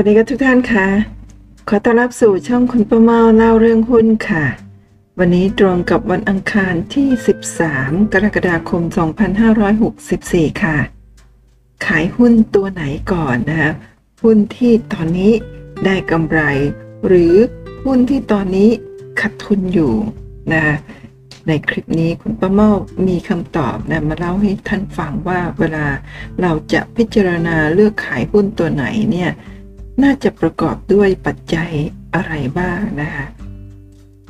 วัสดีครับทุกท่านค่ะ ขอต้อนรับสู่ช่องคุณประเมาเล่าเรื่องหุ้นค่ะ วันนี้ตรงกับวันอังคารที่ 13 กรกฎาคม 2564 ค่ะ ขายหุ้นตัวไหนก่อนนะคะหุ้นที่ตอนนี้ได้กำไร หรือหุ้นที่ตอนนี้ขาดทุนอยู่นะคะในคลิปนี้คุณป้าเมามีคำตอบนะมาเล่าให้ท่านฟังว่าเวลาเราจะพิจารณาเลือกขายหุ้นตัวไหนเนี่ย น่าจะประกอบด้วยปัจจัยอะไรบ้างนะคะ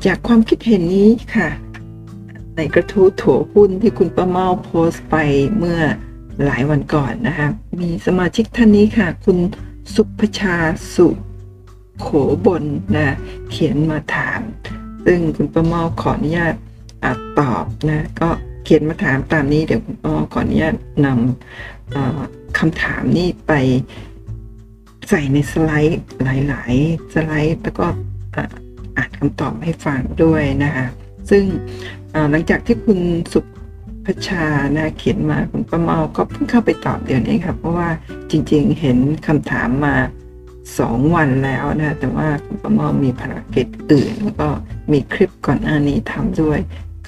จากความคิดเห็นนี้ค่ะ ในกระทู้ถั่วหุ้นที่คุณป้าเมาโพสต์ไปเมื่อหลายวันก่อนนะคะมีสมาชิกท่านนี้ค่ะ คุณสุภชาสุโขบนนะเขียนมาถาม ซึ่งคุณป้าเมาขออนุญาตอตอบนะก็เขียนมาถามตามนี้เดี๋ยวคุณป้าขออนุญาตนำคำถามนี้ไป ใส่ในสไลด์หลาย ๆ สไลด์แล้วก็อ่านคำตอบให้ฟังด้วยนะคะซึ่งหลังจากที่คุณสุพชานะเขียนมาคุณประเมาก็เพิ่งเข้าไปตอบเดี๋ยวนี้ครับเพราะว่าจริงๆเห็นคำถามมาสองวันแล้วนะแต่ว่าคุณประเมามีภารกิจอื่น แล้วก็มีคลิปก่อนหน้านี้ทำด้วย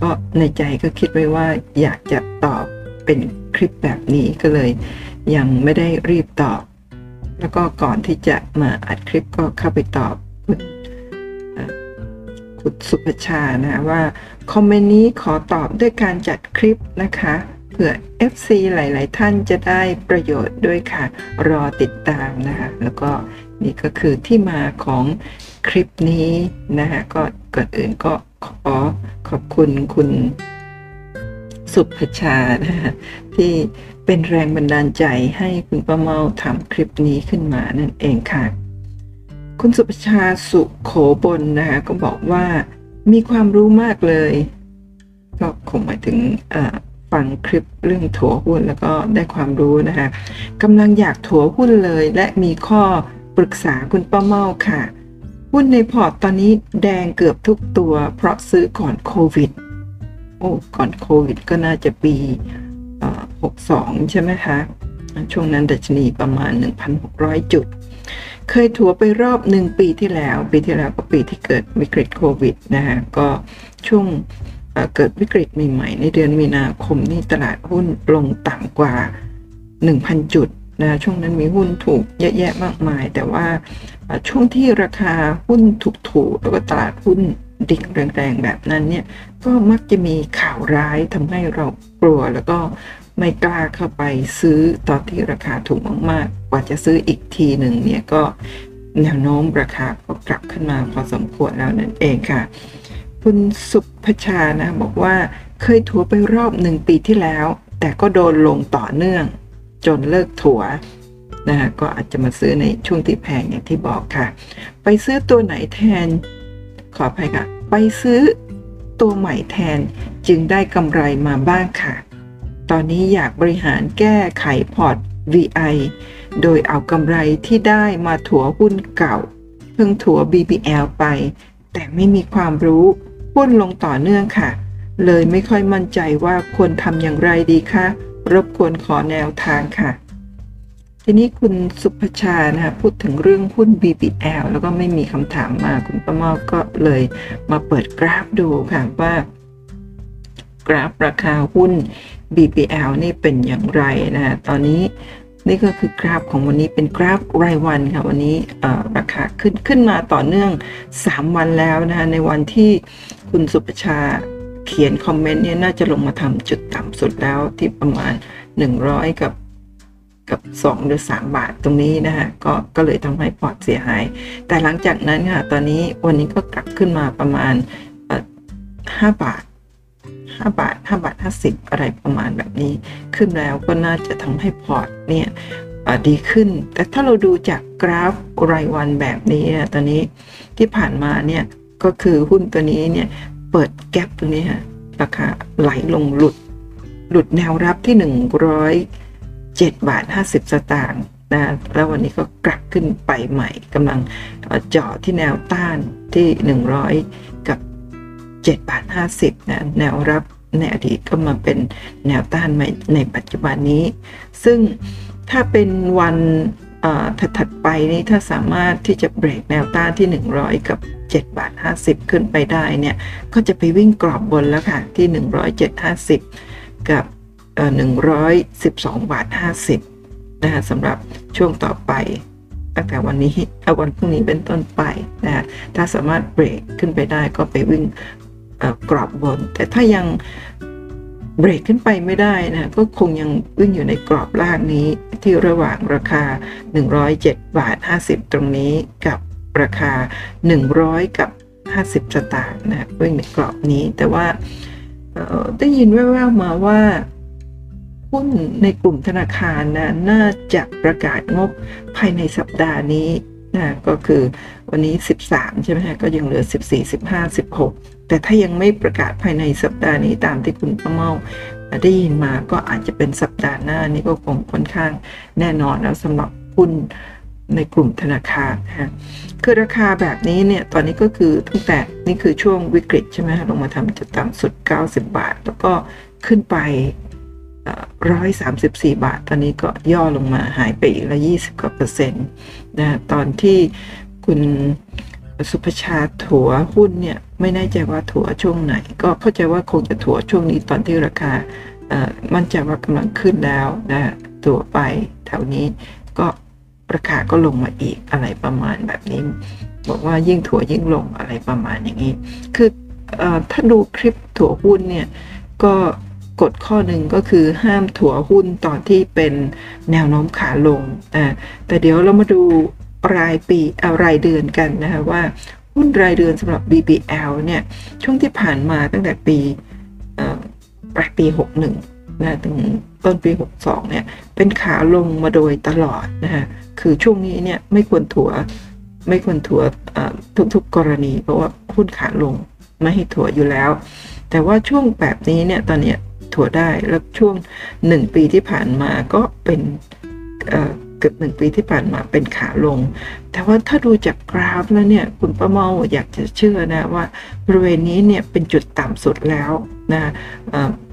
ก็ในใจก็คิดไว้ว่าอยากจะตอบเป็นคลิปแบบนี้ก็เลย ยังไม่ได้รีบตอบ แล้วก็ก่อนที่จะมาอัดคลิปก็เข้าไปตอบคุณคุณสุภชานะว่า คอมเมนต์นี้ขอตอบด้วยการจัดคลิปนะคะเผื่อ FC หลาย ๆ ท่านจะได้ประโยชน์ด้วยค่ะ รอติดตามนะคะ แล้วก็นี่ก็คือที่มาของคลิปนี้นะคะก็ก่อนอื่นก็ขอขอบคุณคุณสุภชานะคะที่ เป็นแรงบันดาลใจให้คุณป้าเมาทำคลิปนี้ขึ้นมานั่นเองค่ะ คุณสุภชาสุโขบนนะคะก็บอกว่ามีความรู้มากเลย ก็คงหมายถึงฟังคลิปเรื่องถัวหุ้นแล้วก็ได้ความรู้นะคะกำลังอยากถัวหุ้นเลย และมีข้อปรึกษาคุณป้าเม่าค่ะ หุ้นในพอร์ตตอนนี้แดงเกือบทุกตัว เพราะซื้อก่อนโควิด โอ้ ก่อนโควิดก็น่าจะปี 62 ใช่ไหมคะ ช่วงนั้นดัชนีประมาณ 1,600 จุด เคยถัวไปรอบหนึ่งปีที่แล้ว ปีที่แล้วก็ปีที่เกิดวิกฤตโควิดนะคะก็ช่วงเกิดวิกฤตใหม่ๆ ในเดือนมีนาคมนี่ตลาดหุ้นลงต่ำกว่า 1,000 จุดนะช่วงนั้นมีหุ้นถูกเยอะแยะมากมาย แต่ว่าช่วงที่ราคาหุ้นถูกๆแล้วก็ตลาดหุ้น ดิ่งแรงๆแบบนั้นเนี่ยก็มักจะมีข่าวร้ายทำให้เรากลัวแล้วก็ไม่กล้าเข้าไปซื้อตอนที่ราคาถูกมากๆ กว่าจะซื้ออีกทีหนึ่งเนี่ยก็แนวโน้มราคาก็กลับขึ้นมาพอสมควรแล้วนั่นเองค่ะ คุณสุภชานะบอกว่าเคยถัวไปรอบหนึ่งปีที่แล้ว แต่ก็โดนลงต่อเนื่อง จนเลิกถัวนะะก็อาจจะมาซื้อในช่วงที่แพงอย่างที่บอกค่ะ ไปซื้อตัวไหนแทน ขออภัยค่ะ ไปซื้อตัวใหม่แทนจึงได้กำไรมาบ้างค่ะ ตอนนี้อยากบริหารแก้ไขพอร์ต VI โดยเอากำไรที่ได้มาถัวหุ้นเก่า เพิ่งถัว BBL ไป แต่ไม่มีความรู้หุ้นลงต่อเนื่องค่ะ เลยไม่ค่อยมั่นใจว่าควรทำอย่างไรดีคะรบกวนขอแนวทางค่ะ ทีนี้คุณสุภชานะคะพูดถึงเรื่องหุ้น BBL แล้วก็ไม่มีคำถามมาคุณประมอก็เลยมาเปิดกราฟดูค่ะว่ากราฟราคาหุ้น BBL นี่เป็นอย่างไรนะตอนนี้นี่ก็คือกราฟของวันนี้เป็นกราฟรายวันค่ะวันนี้ราคาขึ้นขึ้นมาต่อเนื่อง 3 วันแล้วนะคะในวันที่คุณสุประชาเขียนคอมเมนต์เนี่ยน่าจะลงมาทำจุดต่ำสุดแล้วที่ประมาณ 100 กับ กับ2หรือ 3 บาทตรงนี้นะคะก็ก็เลยทำให้พอร์ตเสียหาย แต่หลังจากนั้นค่ะตอนนี้วันนี้ก็กลับขึ้นมาประมาณ 5 บาท 5 บาท 5 บาท 50 อะไรประมาณแบบนี้ ขึ้นแล้วก็น่าจะทำให้พอร์ตเนี่ยดีขึ้น แต่ถ้าเราดูจากกราฟรายวันแบบนี้ตอนนี้ที่ผ่านมาเนี่ยก็คือหุ้นตัวนี้เนี่ยเปิดแกลบตรงนี้ฮะราคาไหลลงหลุด หลุดแนวรับที่ 7 บาท 50 สตางค์นะแล้ววันนี้ก็กลับขึ้นไปใหม่กำลังเจาะที่แนวต้านที่ 100 กับ 7 บาท 50นะแนวรับในอดีตก็มาเป็นแนวต้านใหม่ในปัจจุบันนี้ ซึ่งถ้าเป็นวันถัดๆไปนี่ถ้าสามารถที่จะเบรกแนวต้านที่ 100 กับ 7 บาท 50 ขึ้นไปได้เนี่ย ก็จะไปวิ่งกรอบบนแล้วค่ะ ที่ 107 50 กับ 112บาท50นะคะสำหรับช่วงต่อไป ตั้งแต่วันนี้เอาวันพรุ่งนี้เป็นต้นไปนะถ้าสามารถเบรกขึ้นไปได้ก็ไปวิ่งกรอบบน แต่ถ้ายังเบรกขึ้นไปไม่ได้นะก็คงยังวิ่งอยู่ในกรอบล่างนี้ที่ระหว่างราคา 107 บาท 50 ตรงนี้กับราคา 100 กับ 50 สตางค์นะวิ่งในกรอบนี้แต่ว่าได้ยินแว่วๆมาว่า หุ้นในกลุ่มธนาคารนะน่าจะประกาศงบภายในสัปดาห์นี้นะก็คือวันนี้ 13 ใช่ไหมฮะก็ยังเหลือ 14 15 16 แต่ถ้ายังไม่ประกาศภายในสัปดาห์นี้ตามที่คุณประเมาได้ยินมาก็อาจจะเป็นสัปดาห์หน้านี้ก็คงค่อนข้างแน่นอนแล้วสำหรับหุ้นในกลุ่มธนาคารนะคือราคาแบบนี้เนี่ย ตอนนี้ก็คือตั้งแต่นี่คือช่วงวิกฤตใช่ไหมลงมาทำจุดต่ำสุด 90 บาท แล้วก็ขึ้นไป ร้อยสามสิบสี่บาท ตอนนี้ก็ย่อลงมาหายไปอีกละยี่สิบกว่าเปอร์เซ็นต์นะตอนที่คุณสุภชาถัวหุ้นเนี่ย ไม่แน่ใจว่าถัวช่วงไหน ก็เข้าใจว่าคงจะถัวช่วงนี้ตอนที่ราคามั่นใจว่ากำลังขึ้นแล้วนะถัวไปแถวนี้ก็ราคาก็ลงมาอีกอะไรประมาณแบบนี้ บอกว่ายิ่งถัวยิ่งลงอะไรประมาณอย่างนี้ คืออถ้าดูคลิปถัวหุ้นเนี่ยก็ กฎข้อหนึ่งก็คือห้ามถัวหุ้นตอนที่เป็นแนวโน้มขาลงอ่าแต่เดี๋ยวเรามาดูรายปีเอารายเดือนกันนะคะว่าหุ้นรายเดือนสำหรับ BBL เนี่ยช่วงที่ผ่านมาตั้งแต่ปีปลายปี 61นะถึงต้นปี 62เนี่ยเป็นขาลงมาโดยตลอดนะคะคือช่วงนี้เนี่ยไม่ควรถัวไม่ควรถัวทุกๆกรณี เพราะว่าหุ้นขาลงไม่ให้ถัวอยู่แล้ว แต่ว่าช่วงแบบนี้เนี่ยตอนนี้ ถั่วได้ แล้วช่วงหนึ่งปีที่ผ่านมาก็เป็นเกือบหนึ่งปีที่ผ่านมาเป็นขาลง แต่ว่าถ้าดูจากกราฟแล้วเนี่ย คุณป้าเมาอยากจะเชื่อนะว่าบริเวณนี้เนี่ยเป็นจุดต่ำสุดแล้วนะ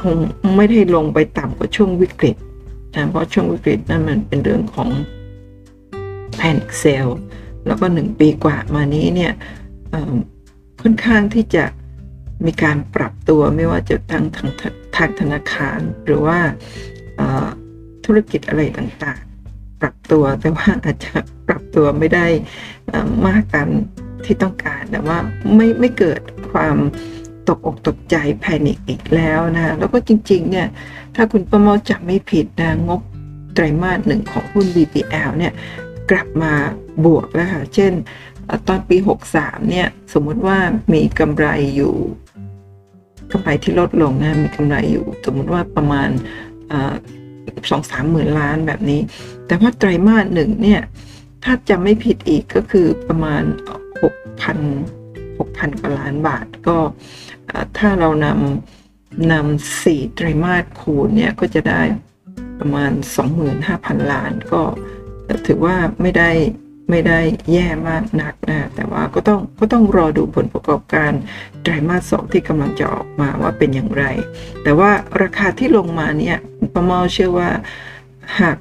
คงไม่ได้ลงไปต่ำกว่าช่วงวิกฤตนะเพราะช่วงวิกฤตนั่นมันเป็นเรื่องของ panic sell แล้วก็หนึ่งปีกว่ามานี้เนี่ยค่อนข้างที่จะ มีการปรับตัวไม่ว่าจะทางทางทางธนาคาร หรือว่าธุรกิจอะไรต่างๆ ปรับตัวแต่ว่าอาจจะปรับตัวไม่ได้มากตามที่ต้องการแต่ว่าไม่ไม่เกิดความตกอกตกใจแพนิคอีกแล้วนะแล้วก็จริงๆเนี่ยถ้าคุณประมอจำไม่ผิดนะงบไตรมาสหนึ่งของหุ้น BPL เนี่ยกลับมาบวกแล้วค่ะ เช่น ตอนปี 63เนี่ยสมมุติว่ามีกำไรอยู่ กำไรที่ลดลงนะมีกำไรอยู่สมมติว่าประมาณสองสามหมื่นล้านแบบนี้ แต่ว่าไตรมาสหนึ่งเนี่ย ถ้าจะไม่ผิดอีกก็คือประมาณหกพันหกพันกว่าล้านบาทก็ถ้าเรานำนำสี่ไตรมาสคูณเนี่ย ก็จะได้ประมาณ 25,000 ล้านก็ถือว่าไม่ได้ ไม่ได้แย่มากนักนะแต่ว่าก็ต้องก็ต้องรอดูผลประกอบการไตรมาสสองที่กำลังจะออกมาว่าเป็นอย่างไร แต่ว่าราคาที่ลงมาเนี่ยประมาเชื่อว่าหาก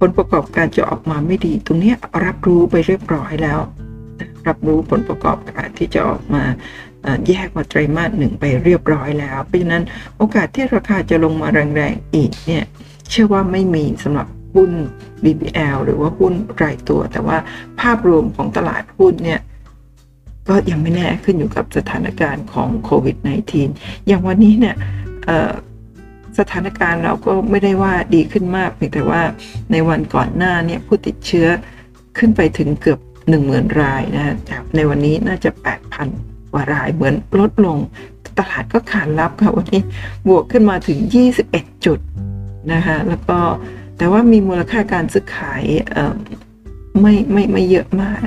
ผลประกอบการจะออกมาไม่ดี ตรงนี้รับรู้ไปเรียบร้อยแล้ว รับรู้ผลประกอบการที่จะออกมาแยกว่าไตรมาสหนึ่งไปเรียบร้อยแล้ว เพราะฉะนั้นโอกาสที่ราคาจะลงมาแรงๆอีกเนี่ยเชื่อว่าไม่มีสำหรับ หุ้น BBL หรือว่าหุ้นรายตัว แต่ว่าภาพรวมของตลาดหุ้นเนี่ยก็ยังไม่แน่ขึ้นอยู่กับสถานการณ์ของโควิด -19 อย่างวันนี้เนี่ยสถานการณ์เราก็ไม่ได้ว่าดีขึ้นมากเพียงแต่ว่าในวันก่อนหน้าเนี่ยผู้ติดเชื้อขึ้นไปถึงเกือบ 10,000 รายนะจากในวันนี้น่าจะ 8,000กว่ารายเหมือนลดลง ตลาดก็ขานรับค่ะวันนี้บวกขึ้นมาถึง 21 จุดนะคะแล้วก็ แต่ว่ามีมูลค่าการซื้อขายไม่ไม่ไม่เยอะมาก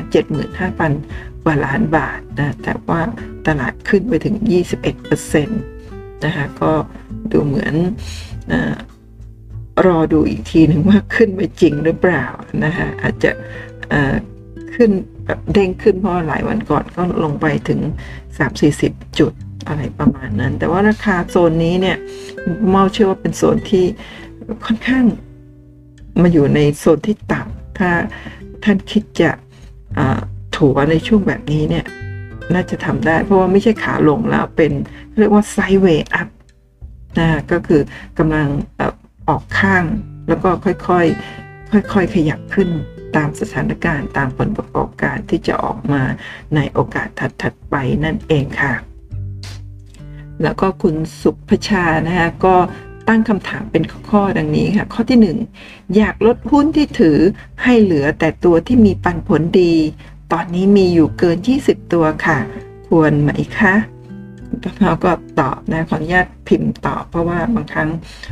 75,000 กว่าล้านบาทนะแต่ว่าตลาดขึ้นไปถึง 21%นะคะก็ดูเหมือนอรอดูอีกทีหนึ่งว่าขึ้นไปจริงหรือเปล่านะคะอาจจะขึ้นแบบเด้งขึ้นเพราะหลายวันก่อนก็ลงไปถึง 3-40 จุดอะไรประมาณนั้น แต่ว่าราคาโซนนี้เนี่ยเมาเชื่อว่าเป็นโซนที่ค่อนข้าง มาอยู่ในโซนที่ต่ำถ้าท่านคิดจะถัวในช่วงแบบนี้เนี่ย น่าจะทำได้ เพราะว่าไม่ใช่ขาลงแล้วเป็นเรียกว่าไซเวย์อัพนะก็คือกำลังออกข้างแล้วก็ค่อยๆ ค่อยๆ ขยับขึ้นตามสถานการณ์ตามผลประกอบการที่จะออกมาในโอกาสถัดๆไปนั่นเองค่ะ แล้วก็คุณสุภชานะคะก็ ตั้งคำถามเป็นข้อๆดังนี้ค่ะ ข้อที่ 1 อยากลดหุ้นที่ถือให้เหลือแต่ตัวที่มีปันผลดี ตอนนี้มีอยู่เกิน 20 ตัวค่ะ ควรไหมคะเราก็ตอบนะขออนุญาตพิมพ์ตอบเพราะว่าบางครั้ง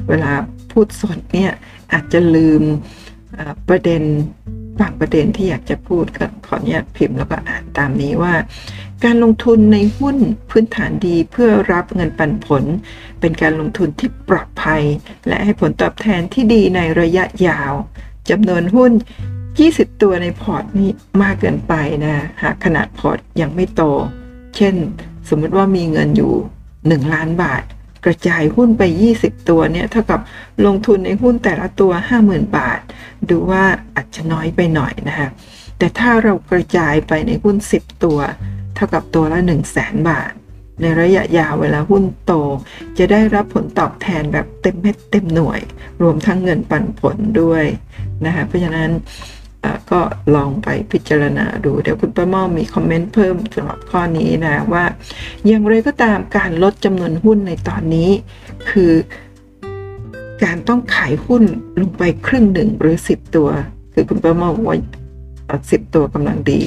เวลาพูดสดเนี่ยอาจจะลืมประเด็นบางประเด็นที่อยากจะพูดก็ขออนุญาตพิมพ์แล้วก็อ่านตามนี้ว่า การลงทุนในหุ้นพื้นฐานดีเพื่อรับเงินปันผล เป็นการลงทุนที่ปลอดภัย และให้ผลตอบแทนที่ดีในระยะยาวจำนวนหุ้น 20 ตัวในพอร์ตนี้มากเกินไปนะหากขนาดพอร์ตยังไม่โต เช่น สมมติว่ามีเงินอยู่ 1 ล้านบาท กระจายหุ้นไป 20 ตัวเนี่ยเท่ากับลงทุนในหุ้นแต่ละตัว 50,000 บาท ดูว่าอาจจะน้อยไปหน่อยนะคะแต่ถ้าเรากระจายไปในหุ้น 10 ตัว เท่ากับตัวละ 1 0 0 0 0แสนบาท ในระยะยาวเวลาหุ้นโต จะได้รับผลตอบแทนแบบเต็มเม็ดเต็มหน่วย รวมทั้งเงินปันผลด้วยนะคะเพราะฉะนั้นก็ลองไปพิจารณาดู เดี๋ยวคุณป้าม่อมีคอมเมนต์เพิ่มสำหรับข้อนี้นะว่า อย่างไรก็ตามการลดจำนวนหุ้นในตอนนี้ คือการต้องขายหุ้นลงไปครึ่งหนึ่งหรือ 10 ตัว คือคุณประมาว่า สิบตัวกำลังดี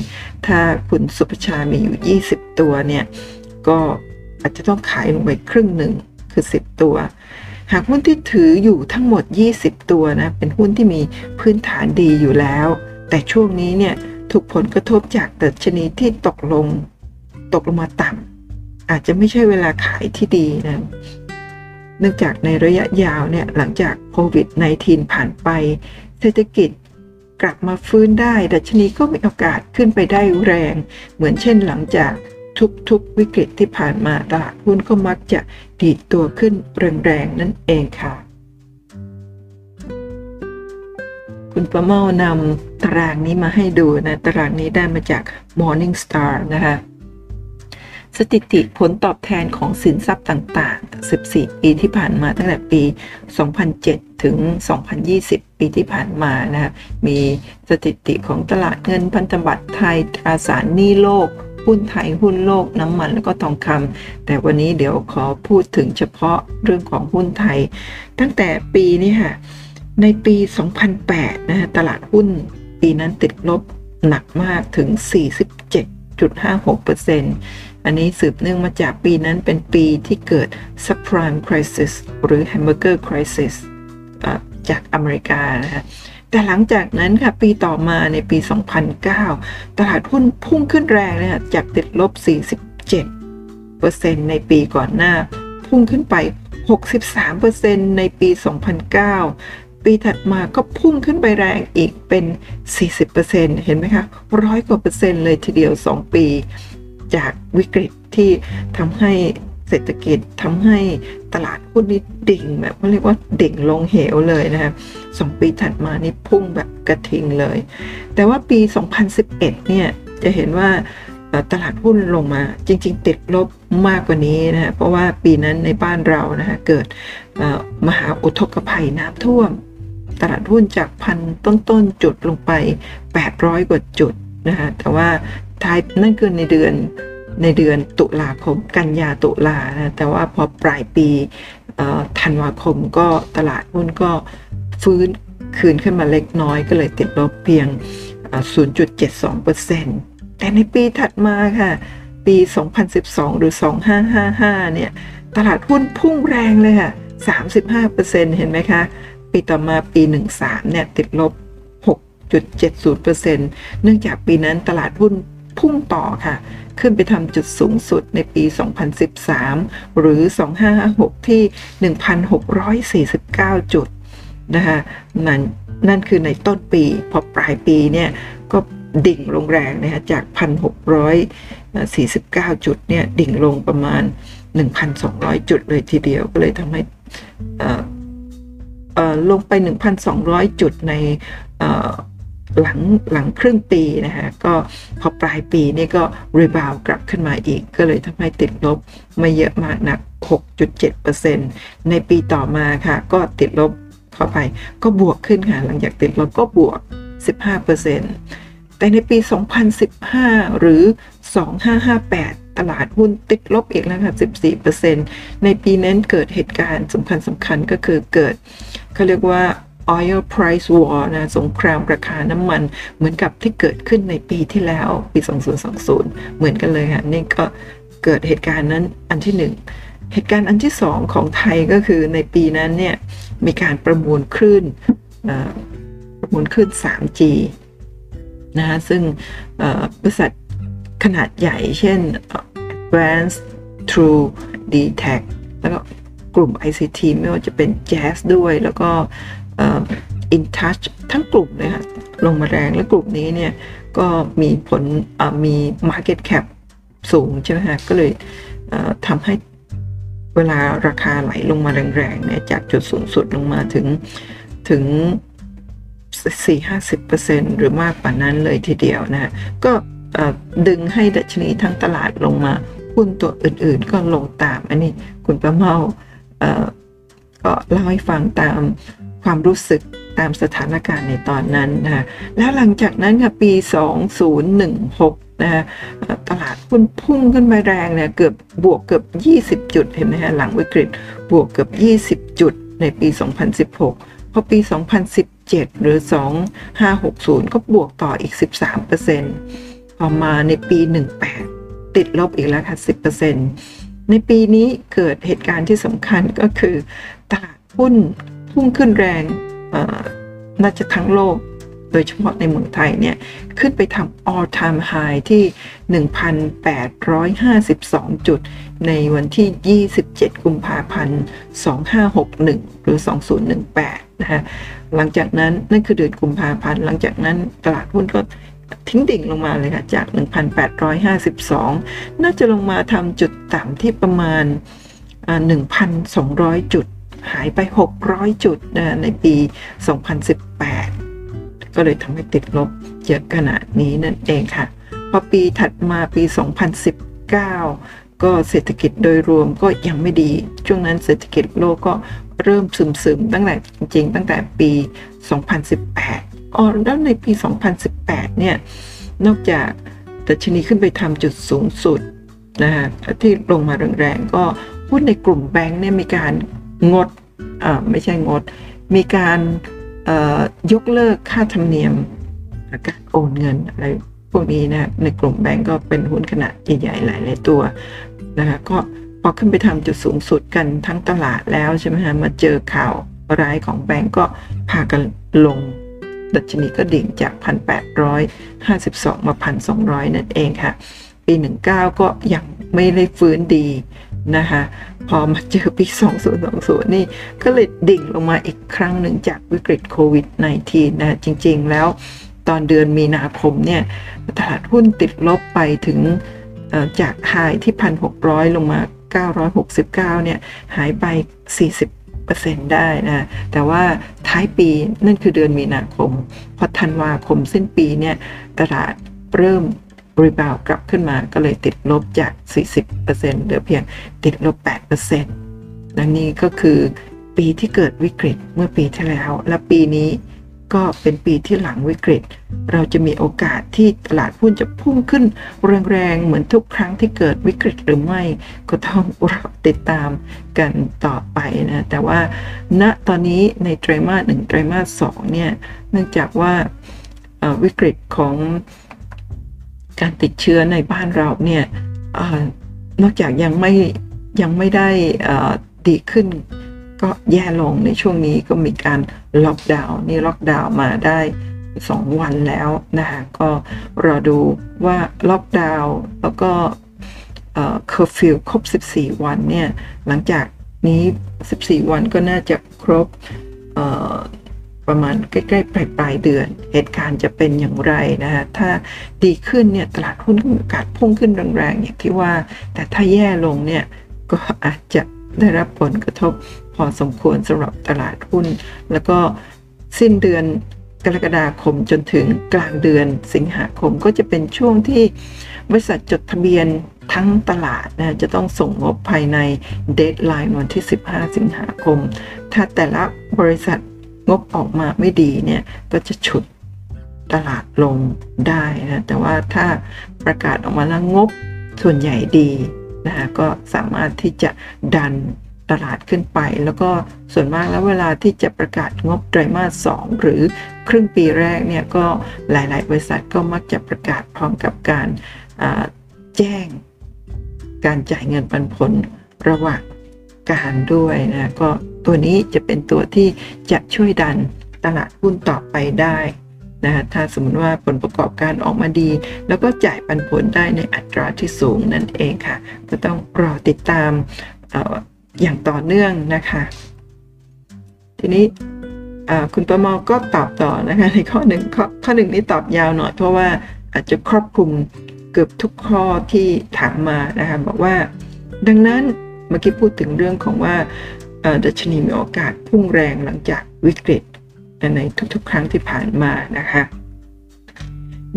ถ้าคุณสุภชามีอยู่ 20 ตัวเนี่ย ก็อาจจะต้องขายลงไปครึ่งหนึ่งคือ 10 ตัว หากหุ้นที่ถืออยู่ทั้งหมด 20 ตัวนะ เป็นหุ้นที่มีพื้นฐานดีอยู่แล้ว แต่ช่วงนี้เนี่ยถูกผลกระทบจากเติชนีที่ตกลงตกลงมาต่ำอาจจะไม่ใช่เวลาขายที่ดีนะเนื่องจากในระยะยาวเนี่ยหลังจากโควิด -19 ผ่านไป เศรษฐกิจ กลับมาฟื้นได้ ดัชนีก็มีโอกาสขึ้นไปได้แรง เหมือนเช่นหลังจากทุกๆวิกฤตที่ผ่านมาตลาดหุ้นก็มักจะดีดตัวขึ้นแรงๆนั่นเองค่ะ คุณประเมานำตารางนี้มาให้ดูนะ ตารางนี้ได้มาจาก Morning Star นะคะ สถิติผลตอบแทนของสินทรัพย์ต่าง ๆ 14 ปีที่ผ่านมาตั้งแต่ปี 2007 ถึง 2020 ปีที่ผ่านมานะมีสถิติของตลาดเงินพันธบัตรไทยตราสารหนี้โลกหุ้นไทยหุ้นโลกน้ำมันแล้วก็ทองคำแต่วันนี้เดี๋ยวขอพูดถึงเฉพาะเรื่องของหุ้นไทย ตั้งแต่ปีนี้ค่ะในปี 2008 นะฮะตลาดหุ้นปีนั้นติดลบหนักมากถึง 47.56% อันนี้สืบเนื่องมาจากปีนั้นเป็นปีที่เกิด subprime crisis หรือ hamburger crisis จากอเมริกานะคะแต่หลังจากนั้นค่ะ ปีต่อมาในปี 2009 ตลาดหุ้นพุ่งขึ้นแรงนะจากติดลบ 47%ในปีก่อนหน้า พุ่งขึ้นไป 63%ในปี 2009 ปีถัดมาก็พุ่งขึ้นไปแรงอีกเป็น 40%เห็นไหมคะร้อยกว่าเปอร์เซ็นต์เลยทีเดียว 2 ปี จากวิกฤตที่ทำให้เศรษฐกิจทำให้ตลาดหุ้นนี้ดิ่งแบบเขาเรียกว่าดิ่งลงเหวเลยนะคะสองปีถัดมานี่พุ่งแบบกระทิงเลย แต่ว่าปี 2011 เนี่ยจะเห็นว่าตลาดหุ้นลงมาจริง ๆ ติดลบมากกว่านี้นะเพราะว่าปีนั้นในบ้านเรานะคะเกิดมหาอุทกภัยน้ำท่วม ตลาดหุ้นจากพันต้นๆ จุดลงไป 800 กว่าจุดนะคะแต่ว่า ท้ายนั่นคือในเดือนในเดือนตุลาคม กันยาตุลานะแต่ว่าพอปลายปีธันวาคมก็ตลาดหุ้นก็ฟื้นคืนขึ้นมาเล็กน้อยก็เลยติดลบเพียง 0.72%แต่ในปีถัดมาค่ะปี 2012 หรือ 2555 เนี่ย ตลาดหุ้นพุ่งแรงเลยค่ะ 35%เห็นไหมคะ ปีต่อมาปี 13 เนี่ย ติดลบ 6.70%เนื่องจากปีนั้นตลาดหุ้น พุ่งต่อค่ะ ขึ้นไปทำจุดสูงสุดในปี 2013 หรือ 2556 ที่ 1,649 จุดนะคะนั่นนั่นคือในต้นปี พอปลายปีเนี่ยก็ดิ่งลงแรงนะคะจาก 1,649 จุดเนี่ยดิ่งลงประมาณ 1,200 จุดเลยทีเดียวก็เลยทำให้ลงไป 1,200 จุดใน หลังหลังครึ่งปีนะคะก็พอปลายปีนี่ก็รีบาวกลับขึ้นมาอีก ก็เลยทำให้ติดลบไม่เยอะมากนัก 6.7%ในปีต่อมาค่ะ ก็ติดลบเข้าไป ก็บวกขึ้นค่ะ หลังจากติดลบก็บวก 15%แต่ในปี 2015 หรือ 2558 ตลาดหุ้นติดลบอีกแล้วค่ะ 14%ในปีนั้นเกิดเหตุการณ์สำคัญสำคัญก็คือเกิดเขาเรียกว่า oil price war นะสงครามราคาน้ำมัน เหมือนกับที่เกิดขึ้นในปีที่แล้วปี 2020 เหมือนกันเลยค่ะนี่ก็เกิดเหตุการณ์นั้นอันที่หนึ่งเหตุการณ์อันที่สองของไทยก็คือในปีนั้นเนี่ยมีการประมูลคลื่นประมูลคลื่น 3G นะคะซึ่งบริษัทขนาดใหญ่เช่น Advance True d t a c แล้วก็กลุ่ม ICT ไม่ว่าจะเป็น Jazz ด้วย แล้วก็ In Touch ทั้งกลุ่มเลยค่ะลงมาแรงและกลุ่มนี้เนี่ยก็มีผลมี Market Cap สูงใช่ไหมฮะก็เลยทำให้เวลาราคาไหลลงมาแรงๆเนี่ยจากจุดสูงสุดลงมาถึงถึง 4-50%หรือมากกว่านั้นเลยทีเดียวนะก็ดึงให้ดัชนีทั้งตลาดลงมาหุ้นตัวอื่นๆก็ลงตาม อันนี้คุณประเมาก็เล่าให้ฟังตาม ความรู้สึกตามสถานการณ์ในตอนนั้นนะแล้วหลังจากนั้นค่ะปี 2016นะตลาดหุ้นพุ่งขึ้นมาแรงเนี่ยเกือบบวกเกือบ 20 จุดเห็นไหมฮะหลังวิกฤตบวกเกือบ 20 จุดในปี 2016 พอปี 2017 หรือ 2560 ก็บวกต่ออีก 13%พอมาในปี 18 ติดลบอีกแล้วค่ะ 10%ในปีนี้เกิดเหตุการณ์ที่สำคัญก็คือตลาดหุ้น พุ่งขึ้นแรงน่าจะทั้งโลก โดยเฉพาะในเมืองไทยเนี่ย ขึ้นไปทำ all time high ที่ 1,852 จุด ในวันที่ 27 กุมภาพันธ์ 2561 หรือ 2018 นะฮะ หลังจากนั้น นั่นคือเดือนกุมภาพันธ์ หลังจากนั้นตลาดหุ้นก็ทิ้งดิ่งลงมาเลยค่ะ จาก 1,852 น่าจะลงมาทำจุดต่ำที่ประมาณ 1,200 จุด หายไป 600 จุดนะในปี 2018 ก็เลยทำให้ติดลบเยอะขนาดนี้นั่นเองค่ะ พอปีถัดมาปี 2019 ก็เศรษฐกิจโดยรวมก็ยังไม่ดี ช่วงนั้นเศรษฐกิจโลกก็เริ่มซึมๆ ตั้งแต่จริงๆ ตั้งแต่ปี 2018อ๋อแล้วในปี 2018 เนี่ย นอกจากดัชนีขึ้นไปทำจุดสูงสุดนะฮะที่ลงมาแรงๆ ก็หุ้นในกลุ่มแบงค์เนี่ยมีการ งดไม่ใช่งด มีการยกเลิกค่าธรรมเนียมการโอนเงินอะไรพวกนี้นะในกลุ่มแบงก์ก็เป็นหุ้นขนาดใหญ่ๆหลายๆตัวนะคะก็พอขึ้นไปทำจุดสูงสุดกันทั้งตลาดแล้วใช่ไหมฮะมาเจอข่าวร้ายของแบงก์ก็พากันลง ดัชนีก็ดิ่งจาก 1,852 มา 1,200 นั่นเองค่ะ ปี 19 ก็ยังไม่ได้ฟื้นดี นะคะ พอมาเจอปี 2020 นี่ก็เลยดิ่งลงมาอีกครั้งหนึ่งจากวิกฤตโควิด -19 นะจริง ๆ แล้วตอนเดือนมีนาคมเนี่ยตลาดหุ้นติดลบไปถึงจากไฮที่ 1,600 ลงมา 969 เนี่ย หายไป 40ได้นะ แต่ว่าท้ายปีนั่นคือเดือนมีนาคม พอธันวาคมสิ้นปีเนี่ย ตลาดเริ่ม รีบาวกลับขึ้นมาก็เลยติดลบจาก 40%เหลือเพียงติดลบ8%ดังนี้ก็คือปีที่เกิดวิกฤตเมื่อปีที่แล้ว และปีนี้ก็เป็นปีที่หลังวิกฤต เราจะมีโอกาสที่ตลาดหุ้นจะพุ่งขึ้นแรงๆเหมือนทุกครั้งที่เกิดวิกฤตหรือไม่ ก็ต้องรอติดตามกันต่อไปนะ แต่ว่าณตอนนี้ในไตรมาสหนึ่งไตรมาสสองเนี่ย เนื่องจากว่าวิกฤตของ การติดเชื้อในบ้านเราเนี่ยอนอกจากยังไม่ยังไม่ได้ดีขึ้น ก็แย่ลงในช่วงนี้ก็มีการล็อกดาวน์นี่ล็อกดาวน์มาได้ 2 วันแล้วนะคะก็รอดูว่าล็อกดาวน์แล้วก็เคอร์ฟิวครบ 14 วันเนี่ยหลังจากนี้ 14 วันก็น่าจะครบ ประมาณใกล้ๆปลายปลายเดือน เหตุการณ์จะเป็นอย่างไรนะฮะถ้าดีขึ้นเนี่ยตลาดหุ้นมีโอกาสพุ่งขึ้นแรงๆอย่างที่ว่า แต่ถ้าแย่ลงเนี่ยก็อาจจะได้รับผลกระทบพอสมควรสำหรับตลาดหุ้น แล้วก็สิ้นเดือนกรกฎาคมจนถึงกลางเดือนสิงหาคมก็จะเป็นช่วงที่บริษัทจดทะเบียนทั้งตลาดนะจะต้องส่งงบภายในเดทไลน์วันที่ 15 สิงหาคม ถ้าแต่ละบริษัท งบออกมาไม่ดีเนี่ยก็จะฉุดตลาดลงได้นะแต่ว่าถ้าประกาศออกมาแล้วงบส่วนใหญ่ดีนะคะก็สามารถที่จะดันตลาดขึ้นไป แล้วก็ส่วนมากแล้วเวลาที่จะประกาศงบไตรมาส 2 หรือครึ่งปีแรกเนี่ยก็หลาย ๆ บริษัทก็มักจะประกาศพร้อมกับการแจ้งการจ่ายเงินปันผลระหว่างการด้วยนะก็ ตัวนี้จะเป็นตัวที่จะช่วยดันตลาดหุ้นต่อไปได้นะถ้าสมมติว่าผลประกอบการออกมาดี แล้วก็จ่ายปันผลได้ในอัตราที่สูงนั่นเองค่ะ ก็ต้องรอติดตามออย่างต่อเนื่องนะคะ ทีนี้คุณประมอก็ตอบต่อนะคะในข้อหนึ่งข้อข้อหนึ่งนี้ตอบยาวหน่อยเพราะว่าอาจจะครอบคลุมเกือบทุกข้อที่ถามมานะคะบอกว่า ดังนั้นเมื่อกี้พูดถึงเรื่องของว่า ดัชนีมีโอกาสพุ่งแรงหลังจากวิกฤตในทุกๆ ครั้งที่ผ่านมานะคะ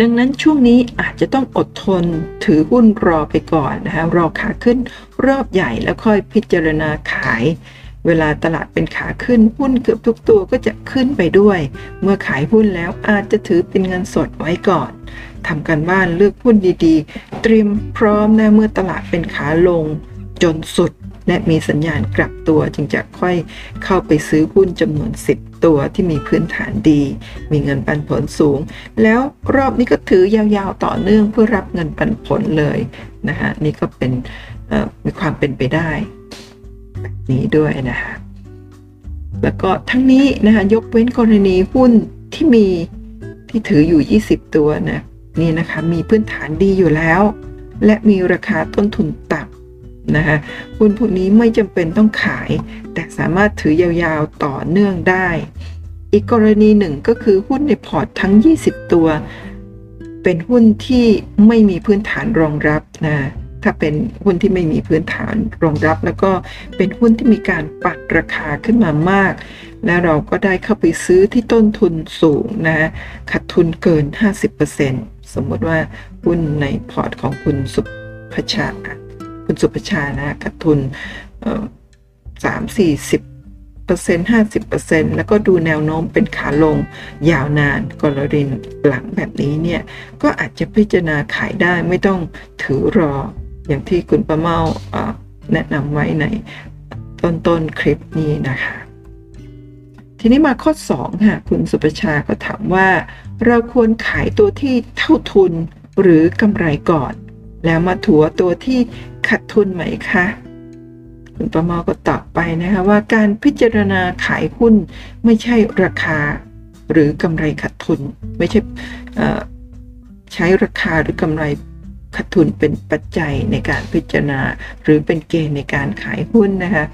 ดังนั้นช่วงนี้อาจจะต้องอดทนถือหุ้นรอไปก่อนนะคะรอขาขึ้นรอบใหญ่แล้วค่อยพิจารณาขาย เวลาตลาดเป็นขาขึ้นหุ้นเกือบทุกตัวก็จะขึ้นไปด้วย เมื่อขายหุ้นแล้วอาจจะถือเป็นเงินสดไว้ก่อนทำกันบ้านเลือกหุ้นดีๆ เตรียมพร้อมนะเมื่อตลาดเป็นขาลงจนสุด และมีสัญญาณกลับตัวจึงจะค่อยเข้าไปซื้อหุ้นจำนวน 10 ตัวที่มีพื้นฐานดี มีเงินปันผลสูง แล้วรอบนี้ก็ถือยาวๆต่อเนื่องเพื่อรับเงินปันผลเลยนะคะนี่ก็เป็นมีความเป็นไปได้แบบนี้ด้วยนะคะแล้วก็ทั้งนี้นะคะยกเว้นกรณีหุ้นที่มีที่ถืออยู่ 20 ตัวนะนี่นะคะมีพื้นฐานดีอยู่แล้ว และมีราคาต้นทุนต่ำ นะคะหุ้นพวกนี้ไม่จำเป็นต้องขาย แต่สามารถถือยาวๆต่อเนื่องได้ อีกกรณีหนึ่งก็คือหุ้นในพอร์ตทั้ง 20 ตัว เป็นหุ้นที่ไม่มีพื้นฐานรองรับนะถ้าเป็นหุ้นที่ไม่มีพื้นฐานรองรับ แล้วก็เป็นหุ้นที่มีการปัดราคาขึ้นมามาก และเราก็ได้เข้าไปซื้อที่ต้นทุนสูงนะขาดทุนเกิน 50%สมมติว่าหุ้นในพอร์ตของคุณสุภชา คุณสุภชานะขาดทุนสามสี่สิบเปอร์เซ็นต์ห้าสิบเปอร์เซ็นต์แล้วก็ดูแนวโน้มเป็นขาลงยาวนานกรณีหลังแบบนี้เนี่ย ก็อาจจะพิจารณาขายได้ไม่ต้องถือรออย่างที่คุณประเมาแนะนำไว้ในต้นๆคลิปนี้นะคะ ทีนี้มาข้อ2ค่ะคุณสุประชาก็ถามว่า เราควรขายตัวที่เท่าทุนหรือกำไรก่อน แล้วมาถัวตัวที่ขาดทุนไหมคะคุณประมาก็ตอบไปนะคะว่าการพิจารณาขายหุ้นไม่ใช่ราคาหรือกำไรขาดทุน ไม่ใช่ใช้ราคาหรือกำไรขาดทุนเป็นปัจจัยในการพิจารณา หรือเป็นเกณฑ์ในการขายหุ้นนะคะ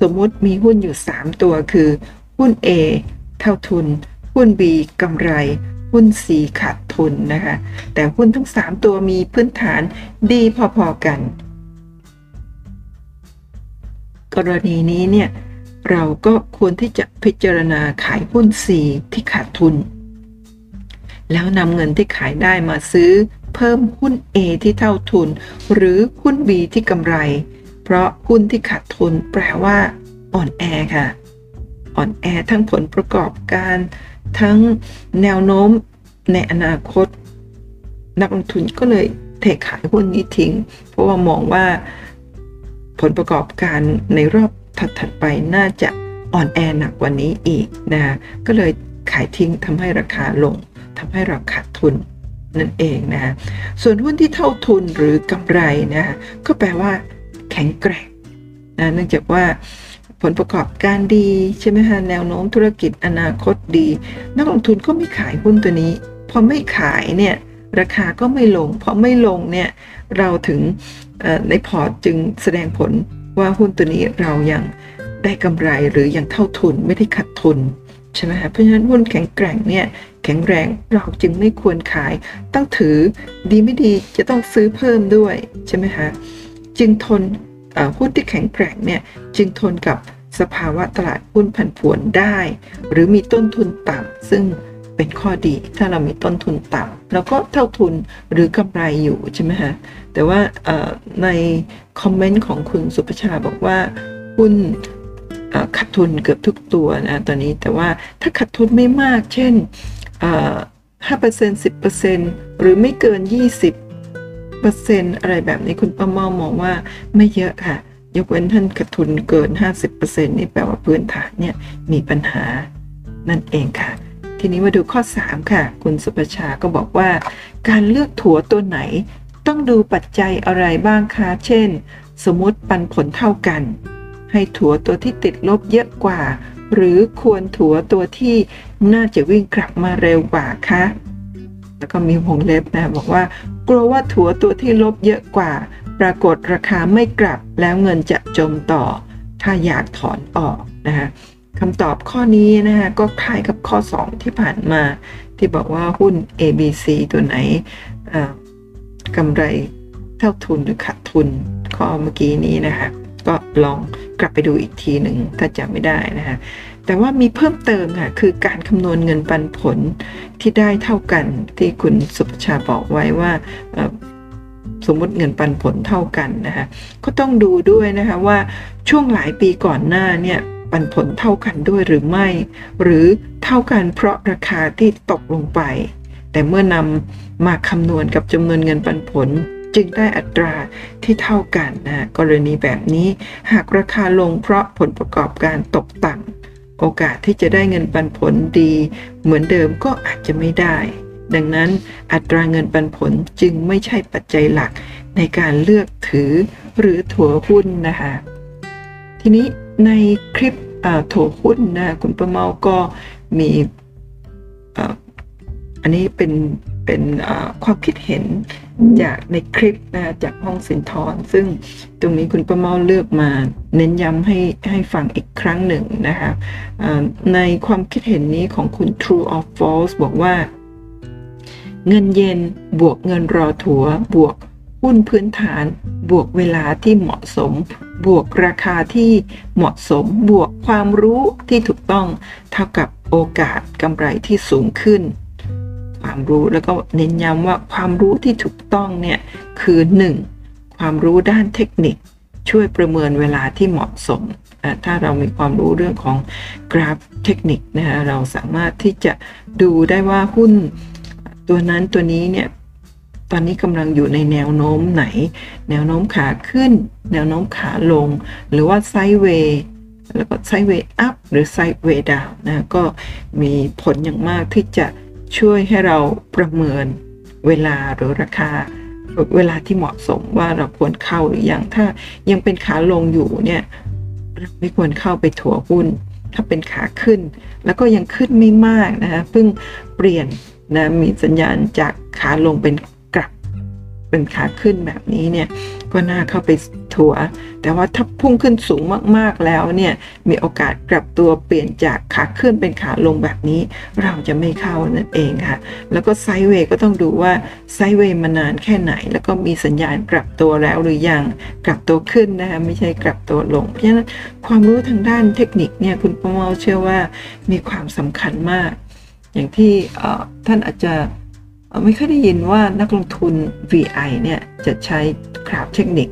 สมมติมีหุ้นอยู่ 3 ตัวคือ หุ้น A เท่าทุน หุ้น B กำไร หุ้น C ขาดทุนนะคะ แต่หุ้นทั้ง 3 ตัวมีพื้นฐานดีพอๆกัน กรณีนี้เนี่ย เราก็ควรที่จะพิจารณาขายหุ้น C ที่ขาดทุน แล้วนำเงินที่ขายได้มาซื้อเพิ่มหุ้น A ที่เท่าทุน หรือหุ้น B ที่กำไร เพราะหุ้นที่ขาดทุนแปลว่า อ่อนแอค่ะ อ่อนแอทั้งผลประกอบการ ทั้งแนวโน้มในอนาคต นักลงทุนก็เลยเทขายหุ้นนี้ทิ้ง เพราะว่ามองว่าผลประกอบการในรอบถัดๆไปน่าจะอ่อนแอหนักกว่านี้อีกนะก็เลยขายทิ้งทำให้ราคาลงทำให้เราขาดทุนนั่นเองนะส่วนหุ้นที่เท่าทุนหรือกำไรนะก็แปลว่าแข็งแกร่งนะเนื่องจากว่า ผลประกอบการดีใช่ไหมฮะแนวโน้มธุรกิจอนาคตดี นักลงทุนก็ไม่ขายหุ้นตัวนี้ พอไม่ขายเนี่ยราคาก็ไม่ลงพอไม่ลงเนี่ยเราถึงในพอร์ตจึงแสดงผลว่าหุ้นตัวนี้เรายังได้กำไรหรือยังเท่าทุนไม่ได้ขาดทุนใช่ไหมคะเพราะฉะนั้นหุ้นแข็งแกร่งเนี่ยแข็งแรงเราจึงไม่ควรขาย ต้องถือดีไม่ดีจะต้องซื้อเพิ่มด้วยใช่ไหมคะจึงทนหุ้นที่แข็งแกร่งเนี่ยจึงทนกับ สภาวะตลาดหุ้นผันผวนได้ หรือมีต้นทุนต่ำซึ่งเป็นข้อดีถ้าเรามีต้นทุนต่ำเราก็เท่าทุนหรือกำไรอยู่ใช่ไหมฮะแต่ว่าในคอมเมนต์ของคุณสุภชาบอกว่าหุ้นขาดทุนเกือบทุกตัวนะตอนนี้แต่ว่าถ้าขาดทุนไม่มาก เช่นห้าเปอร์เซ็นต์สิบเปอร์เซ็นต์หรือไม่เกินยี่สิบเปอร์เซ็นต์อะไรแบบนี้คุณป้าเมามองว่าไม่เยอะค่ะ ยกเว้นท่านขาดทุนเกิน 50%นี่แปลว่าพื้นฐานเนี่ยมีปัญหานั่นเองค่ะ ทีนี้มาดูข้อ 3 ค่ะ คุณสุประชาก็บอกว่า การเลือกถั่วตัวไหน ต้องดูปัจจัยอะไรบ้างคะ เช่น สมมติปันผลเท่ากัน ให้ถั่วตัวที่ติดลบเยอะกว่า หรือควรถั่วตัวที่น่าจะวิ่งกลับมาเร็วกว่าคะแล้วก็มีวงเล็บนะบอกว่ากลัวว่าถั่วตัวที่ลบเยอะกว่า ปรากฏราคาไม่กลับแล้วเงินจะจมต่อ ถ้าอยากถอนออกนะคะคำตอบข้อนี้นะคะก็คล้ายกับข้อ 2 ที่ผ่านมา ที่บอกว่าหุ้น ABC ตัวไหนกำไรเท่าทุนหรือขาดทุนข้อเมื่อกี้นี้นะคะก็ลองกลับไปดูอีกทีหนึ่งถ้าจำไม่ได้นะคะแต่ว่ามีเพิ่มเติมค่ะ คือการคำนวณเงินปันผลที่ได้เท่ากันที่คุณสุภชาบอกไว้ว่า สมมติเงินปันผลเท่ากันนะคะก็ต้องดูด้วยนะคะว่าช่วงหลายปีก่อนหน้าเนี่ยปันผลเท่ากันด้วยหรือไม่ หรือเท่ากันเพราะราคาที่ตกลงไป แต่เมื่อนำมาคำนวณกับจำนวนเงินปันผลจึงได้อัตราที่เท่ากันนะกรณีแบบนี้หากราคาลงเพราะผลประกอบการตกต่ำโอกาสที่จะได้เงินปันผลดี เหมือนเดิมก็อาจจะไม่ได้ ดังนั้นอัตราเงินปันผลจึงไม่ใช่ปัจจัยหลักในการเลือกถือหรือถัวหุ้นนะคะทีนี้ในคลิปถัวหุ้นนะคุณประเมาก็มีอันนี้เป็นเป็นความคิดเห็นจากในคลิปนะจากห้องสินทรซึ่งตรงนี้คุณประเมาเลือกมาเน้นย้ำให้ให้ฟังอีกครั้งหนึ่งนะคะในความคิดเห็นนี้ของคุณ True or False บอกว่า เงินเย็น บวกเงินรอถัว บวกหุ้นพื้นฐาน บวกเวลาที่เหมาะสม บวกราคาที่เหมาะสม บวกความรู้ที่ถูกต้อง เท่ากับโอกาสกำไรที่สูงขึ้น ความรู้แล้วก็เน้นย้ำว่าความรู้ที่ถูกต้องเนี่ยคือ 1. ความรู้ด้านเทคนิค ช่วยประเมินเวลาที่เหมาะสมถ้าเรามีความรู้เรื่องของกราฟเทคนิคนะฮะเราสามารถที่จะดูได้ว่าหุ้น ตัวนั้นตัวนี้เนี่ยตอนนี้กำลังอยู่ในแนวโน้มไหน แนวโน้มขาขึ้น แนวโน้มขาลง หรือว่า sideway แล้วก็ sideway up หรือ sideway down นะก็มีผลอย่างมากที่จะช่วยให้เราประเมินเวลาหรือราคาเวลาที่เหมาะสมว่าเราควรเข้าหรือยังถ้ายังเป็นขาลงอยู่เนี่ยเราไม่ควรเข้าไปถัวหุ้น ถ้าเป็นขาขึ้น แล้วก็ยังขึ้นไม่มากนะคะเพิ่งเปลี่ยน นะมีสัญญาณจากขาลงเป็นกลับ เป็นขาขึ้นแบบนี้เนี่ยก็น่าเข้าไปถัว แต่ว่าถ้าพุ่งขึ้นสูงมากๆแล้วเนี่ยมีโอกาสกลับตัวเปลี่ยนจากขาขึ้นเป็นขาลงแบบนี้ เราจะไม่เข้านั่นเองค่ะ แล้วก็ไซด์เวย์ก็ต้องดูว่าไซด์เวย์มานานแค่ไหน แล้วก็มีสัญญาณกลับตัวแล้วหรือยังกลับตัวขึ้นนะคะไม่ใช่กลับตัวลง เพราะฉะนั้นความรู้ทางด้านเทคนิคเนี่ยคุณประเมาเชื่อว่ามีความสำคัญมาก อย่างที่ท่านอาจจะไม่เคยได้ยินว่านักลงทุน VI เนี่ยจะใช้กราฟเทคนิค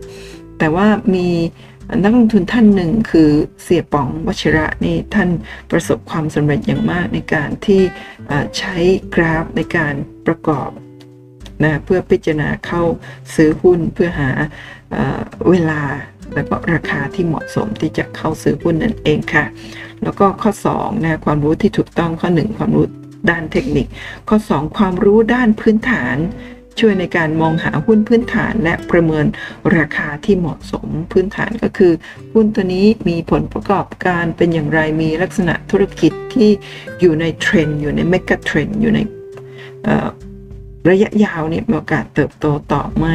แต่ว่ามีนักลงทุนท่านหนึ่งคือเสียป๋องวชิระนี่ท่านประสบความสำเร็จอย่างมากในการที่ใช้กราฟในการประกอบนะเพื่อพิจารณาเข้าซื้อหุ้นเพื่อหาเวลาแล้วก็ราคาที่เหมาะสมที่จะเข้าซื้อหุ้นนั่นเองค่ะ แล้วก็ข้อ2นะความรู้ที่ถูกต้องข้อ 1 ความรู้ ด้านเทคนิค ข้อ 2 ความรู้ด้านพื้นฐาน ช่วยในการมองหาหุ้นพื้นฐานและประเมินราคาที่เหมาะสมพื้นฐานก็คือ หุ้นตัวนี้มีผลประกอบการเป็นอย่างไรมีลักษณะธุรกิจที่อยู่ในเทรนด์อยู่ใน megatrend อยู่ในระยะยาวเนี่ยมีโอกาสเติบโตต่อไหม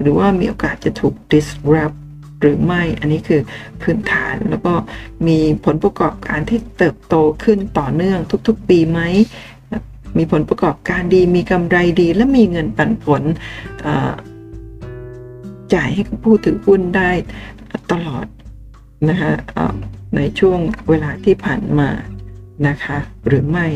หรือว่ามีโอกาสจะถูก disrupt หรือไม่อันนี้คือพื้นฐานแล้วก็มีผลประกอบการที่เติบโตขึ้นต่อเนื่องทุกๆ ปีไหมมีผลประกอบการดีมีกำไรดีและมีเงินปันผลจ่ายให้ผู้ถือหุ้นได้ตลอดนะคะในช่วงเวลาที่ผ่านมา นะคะ หรือไม่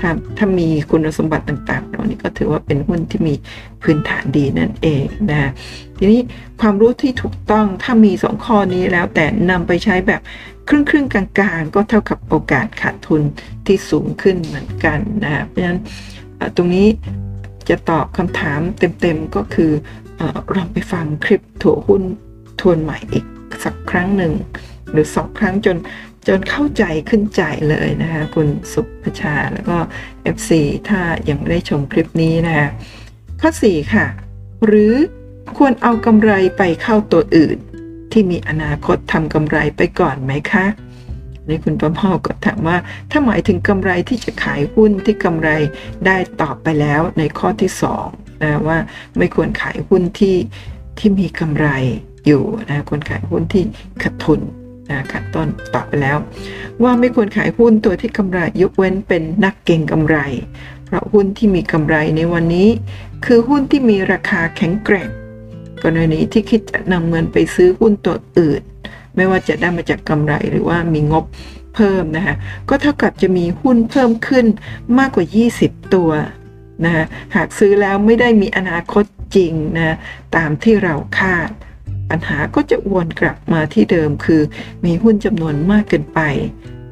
ถ้าถ้ามีคุณสมบัติต่างๆเหล่านี้ก็ถือว่าเป็นหุ้นที่มีพื้นฐานดีนั่นเองนะทีนี้ความรู้ที่ถูกต้องถ้ามีสองข้อนี้แล้วแต่นำไปใช้แบบครึ่งครึ่งกลางๆ ก็เท่ากับโอกาสขาดทุนที่สูงขึ้นเหมือนกันนะเพราะฉะนั้นตรงนี้จะตอบคำถามเต็มๆก็คือลองไปฟังคลิปถั่วหุ้นทวนใหม่อีกสักครั้งหนึ่ง หรือสองครั้งจน จนเข้าใจขึ้นใจเลยนะคะคุณสุภชาแล้วก็ FC ถ้ายังไม่ได้ชมคลิปนี้นะคะข้อ 4 ค่ะ หรือควรเอากำไรไปเข้าตัวอื่น ที่มีอนาคตทำกำไรไปก่อนไหมคะนี่คุณประเมาก็ถามว่า ถ้าหมายถึงกำไรที่จะขายหุ้นที่กำไรได้ตอบไปแล้วในข้อที่2นะว่าไม่ควรขายหุ้นที่ที่มีกำไรอยู่นะควรขายหุ้นที่ขาดทุน นะขัดต้นตอบไปแล้ว ว่าไม่ควรขายหุ้นตัวที่กำไรยกเว้นเป็นนักเก่งกำไร เพราะหุ้นที่มีกำไรในวันนี้ คือหุ้นที่มีราคาแข็งแกร่งกรณีที่คิดจะนำเงินไปซื้อหุ้นตัวอื่น ไม่ว่าจะได้มาจากกำไรหรือว่ามีงบเพิ่มนะคะก็เท่ากับจะมีหุ้นเพิ่มขึ้นมากกว่า 20 ตัวนะหากซื้อแล้วไม่ได้มีอนาคตจริงนะตามที่เราคาด ปัญหาก็จะวนกลับมาที่เดิมคือ มีหุ้นจำนวนมากเกินไป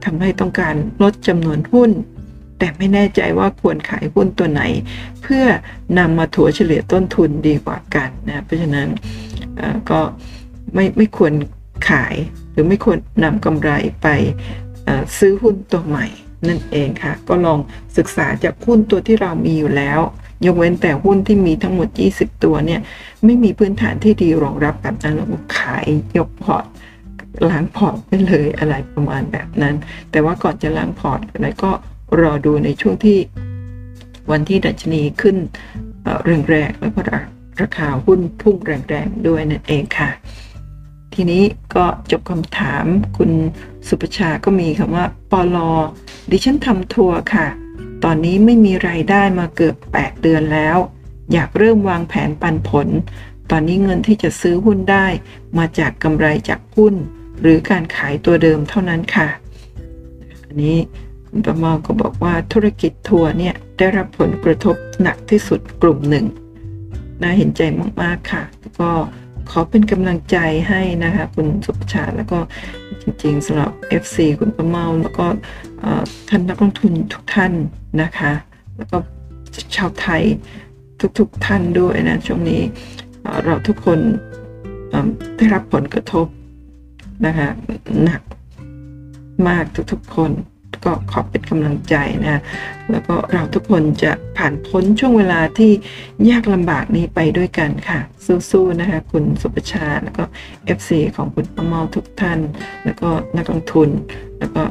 ทำให้ต้องการลดจำนวนหุ้น แต่ไม่แน่ใจว่าควรขายหุ้นตัวไหน เพื่อนำมาถัวเฉลี่ยต้นทุนดีกว่ากันนะเพราะฉะนั้นก็ไม่ไม่ควรขายหรือไม่ควรนำกำไรไปซื้อหุ้นตัวใหม่นั่นเองค่ะ ก็ลองศึกษาจากหุ้นตัวที่เรามีอยู่แล้ว ยกเว้นแต่หุ้นที่มีทั้งหมด 20 ตัวเนี่ย ไม่มีพื้นฐานที่ดีรองรับแบบนั้นเราขายยกพอร์ตล้างพอร์ตไปเลยอะไรประมาณแบบนั้น แต่ว่าก่อนจะล้างพอร์ตอะไรก็รอดูในช่วงที่วันที่ดัชนีขึ้นแรงๆแล้วก็ราคาหุ้นพุ่งแรงๆด้วยนั่นเองค่ะ ทีนี้ก็จบคำถามคุณสุประชาก็มีคำว่าปอลอดิฉันทำทัวร์ค่ะ ตอนนี้ไม่มีไรายได้มาเกือบ 8 เดือนแล้ว อยากเริ่มวางแผนปันผล ตอนนี้เงินที่จะซื้อหุ้นได้ มาจากกำไรจากหุ้น หรือการขายตัวเดิมเท่านั้นค่ะ อันนี้คุณประมอก็บอกว่าธุรกิจทัวร์เนี่ยได้รับผลกระทบหนักที่สุดกลุ่มหนึ่ง น่าเห็นใจมาก ๆ ค่ะ ก็ ขอเป็นกำลังใจให้นะคะคุณสุภชาแล้วก็จริงๆสำหรับ FC คุณประเมาแล้วก็ท่านนักลงทุนทุกท่านนะคะ แล้วก็ชาวไทยทุกๆท่านด้วยนะช่วงนี้เราทุกคนได้รับผลกระทบนะคะหนักมากทุกๆคน ก็ขอเป็นกำลังใจนะแล้วก็เราทุกคนจะผ่านพ้นช่วงเวลาที่ยากลำบากนี้ไปด้วยกันค่ะ สู้ๆนะคะคุณสุประชาแล้วก็ FC ของคุณประเมาทุกท่าน แล้วก็นักลงทุน แล้วก็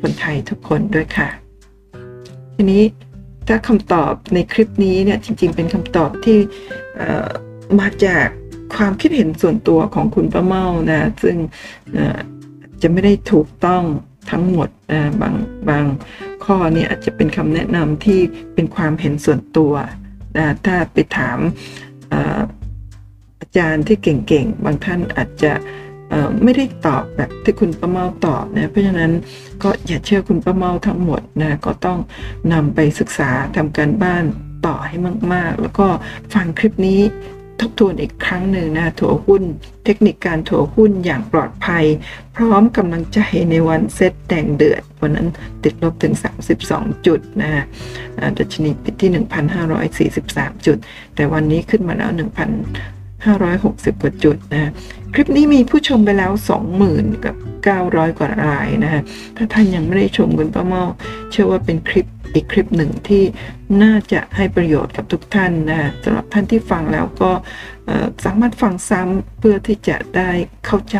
คนไทยทุกคนด้วยค่ะ ทีนี้ถ้าคำตอบในคลิปนี้เนี่ยจริง ๆ เป็นคำตอบที่มาจากความคิดเห็นส่วนตัวของคุณประเมานะ ซึ่งจะไม่ได้ถูกต้อง ทั้งหมดบางบางข้อนี้อาจจะเป็นคำแนะนำที่เป็นความเห็นส่วนตัวนะถ้าไปถามอาจารย์ที่เก่งๆ บางท่านอาจจะไม่ได้ตอบแบบที่คุณประเมาตอบนะเพราะฉะนั้นก็อย่าเชื่อคุณประเมาทั้งหมดนะก็ต้องนำไปศึกษาทำการบ้านต่อให้มาก ๆ แล้วก็ฟังคลิปนี้ ทบทวนอีกครั้งหนึ่งนะถัวหุ้น เทคนิคการถัวหุ้นอย่างปลอดภัย พร้อมกำลังใจในวันเซตแดงเดือด วันนั้นติดลบถึง 32 จุดนะดัชนีปิดที่ 1,543 จุด แต่วันนี้ขึ้นมาแล้ว 1,560 กว่าจุดนะคลิปนี้มีผู้ชมไปแล้ว 20,000 กับ 900 กว่ารายนะฮะถ้าท่านยังไม่ได้ชมคุณป้าเมาเชื่อว่าเป็นคลิป อีกคลิปหนึ่งที่น่าจะให้ประโยชน์กับทุกท่านนะสำหรับท่านที่ฟังแล้วก็สามารถฟังซ้ำเพื่อที่จะได้เข้าใจ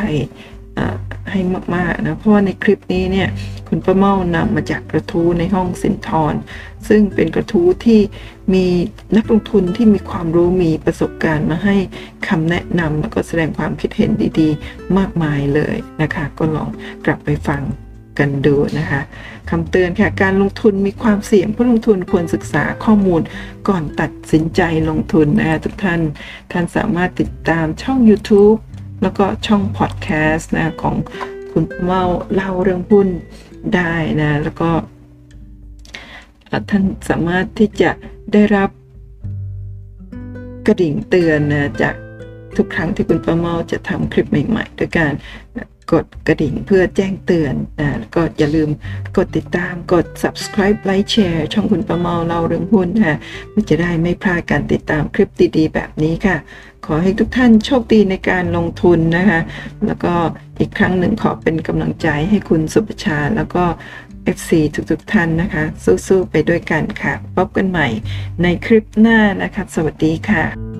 ให้มากๆนะเพราะว่าในคลิปนี้เนี่ยคุณประเมานำมาจากกระทู้ในห้องสินทร ซึ่งเป็นกระทู้ที่มีนักลงทุนที่มีความรู้มีประสบการณ์มาให้คำแนะนำแล้วก็แสดงความคิดเห็นดีๆ มากมายเลยนะคะ ก็ลองกลับไปฟัง กันดูนะคะคำเตือนค่ะ การลงทุนมีความเสี่ยงผู้ลงทุนควรศึกษาข้อมูลก่อนตัดสินใจลงทุนนะคะทุกท่าน ท่านสามารถติดตามช่อง YouTube แล้วก็ช่องพอดแคสต์นะของคุณเมาเล่าเรื่องหุ้นได้นะ แล้วก็ ท่านสามารถที่จะได้รับกระดิ่งเตือนนะจากทุกครั้งที่คุณประเมาจะทำคลิปใหม่ ๆ ด้วยการ กดกระดิ่งเพื่อแจ้งเตือนนะก็อย่าลืมกดติดตามกด subscribe ไลค์แชร์ช่องคุณประเมาเล่าเรื่องหุ้นค่ะเพื่อจะได้ไม่พลาดการติดตามคลิปดีๆ แบบนี้ค่ะ ขอให้ทุกท่านโชคดีในการลงทุนนะคะ แล้วก็อีกครั้งหนึ่งขอเป็นกำลังใจให้คุณสุประชาแล้วก็ FC ทุกๆท่านนะคะ สู้ๆไปด้วยกันค่ะ พบกันใหม่ในคลิปหน้านะคะ สวัสดีค่ะ